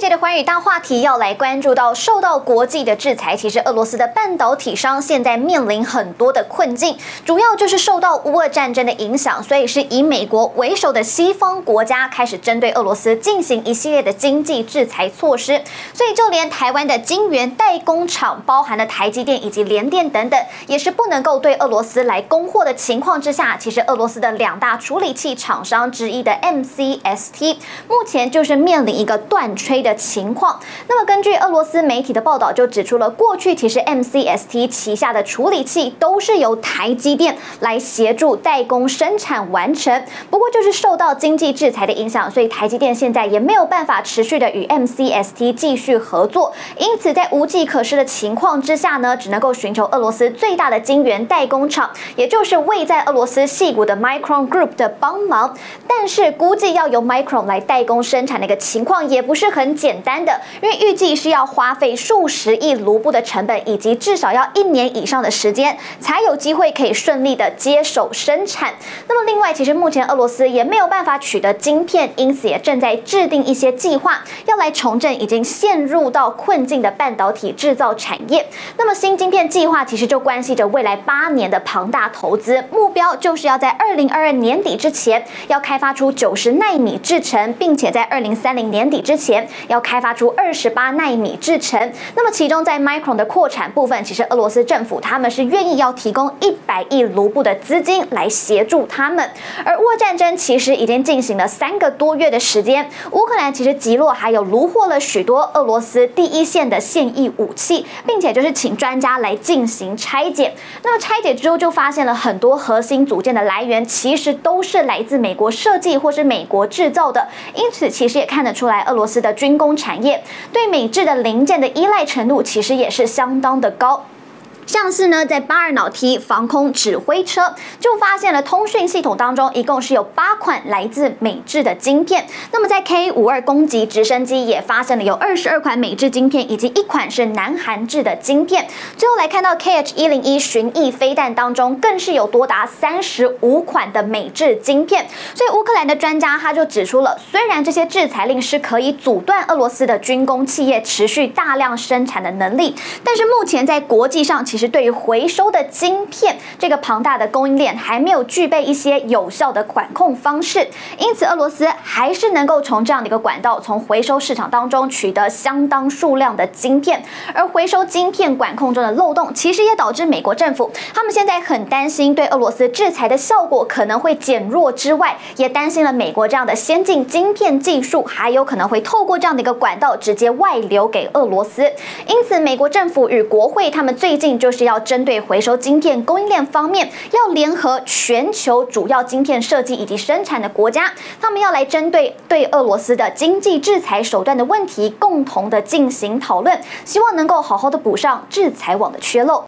这一节的寰宇大话题要来关注到，受到国际的制裁，其实俄罗斯的半导体商现在面临很多的困境，主要就是受到乌俄战争的影响，所以是以美国为首的西方国家开始针对俄罗斯进行一系列的经济制裁措施，所以就连台湾的晶圆代工厂，包含了台积电以及联电等等，也是不能够对俄罗斯来供货的情况之下，其实俄罗斯的两大处理器厂商之一的 MCST，目前就是面临一个断吹的的情况。那么，根据俄罗斯媒体的报道，就指出了过去其实 MCST 旗下的处理器都是由台积电来协助代工生产完成。不过，就是受到经济制裁的影响，所以台积电现在也没有办法持续的与 MCST 继续合作。因此，在无计可施的情况之下呢，只能够寻求俄罗斯最大的晶圆代工厂，也就是位在俄罗斯矽谷的 Micron Group 的帮忙。但是，估计要由 Micron 来代工生产的一个情况也不是很。简单的，因为预计是要花费数十亿卢布的成本，以及至少要一年以上的时间，才有机会可以顺利的接手生产。那么，另外，其实目前俄罗斯也没有办法取得晶片，因此也正在制定一些计划，要来重振已经陷入到困境的半导体制造产业。那么，新晶片计划其实就关系着未来八年的庞大投资，目标就是要在二零二二年底之前，要开发出九十纳米制程，并且在二零三零年底之前。要开发出二十八纳米制程，那么其中在 Micron 的扩产部分，其实俄罗斯政府他们是愿意要提供一百亿卢布的资金来协助他们。而乌俄战争其实已经进行了三个多月的时间，乌克兰其实击落还有虏获了许多俄罗斯第一线的现役武器，并且就是请专家来进行拆解。那么拆解之后就发现了很多核心组件的来源其实都是来自美国设计或是美国制造的，因此其实也看得出来俄罗斯的。军工产业对美制的零件的依赖程度，其实也是相当的高。像是呢，在巴尔瑙提防空指挥车就发现了通讯系统当中一共是有八款来自美制的晶片。那么在 K 五二攻击直升机也发现了有二十二款美制晶片，以及一款是南韩制的晶片。最后来看到 KH 一零一巡弋飞弹当中，更是有多达三十五款的美制晶片。所以乌克兰的专家他就指出了，虽然这些制裁令是可以阻断俄罗斯的军工企业持续大量生产的能力，但是目前在国际上其实。对于回收的晶片这个庞大的供应链还没有具备一些有效的管控方式，因此俄罗斯还是能够从这样的一个管道，从回收市场当中取得相当数量的晶片。而回收晶片管控中的漏洞，其实也导致美国政府他们现在很担心对俄罗斯制裁的效果可能会减弱之外，也担心了美国这样的先进晶片技术还有可能会透过这样的一个管道直接外流给俄罗斯。因此，美国政府与国会他们最近。就是要针对回收晶片供应链方面，要联合全球主要晶片设计以及生产的国家，他们要来针对对俄罗斯的经济制裁手段的问题，共同的进行讨论，希望能够好好的补上制裁网的缺漏。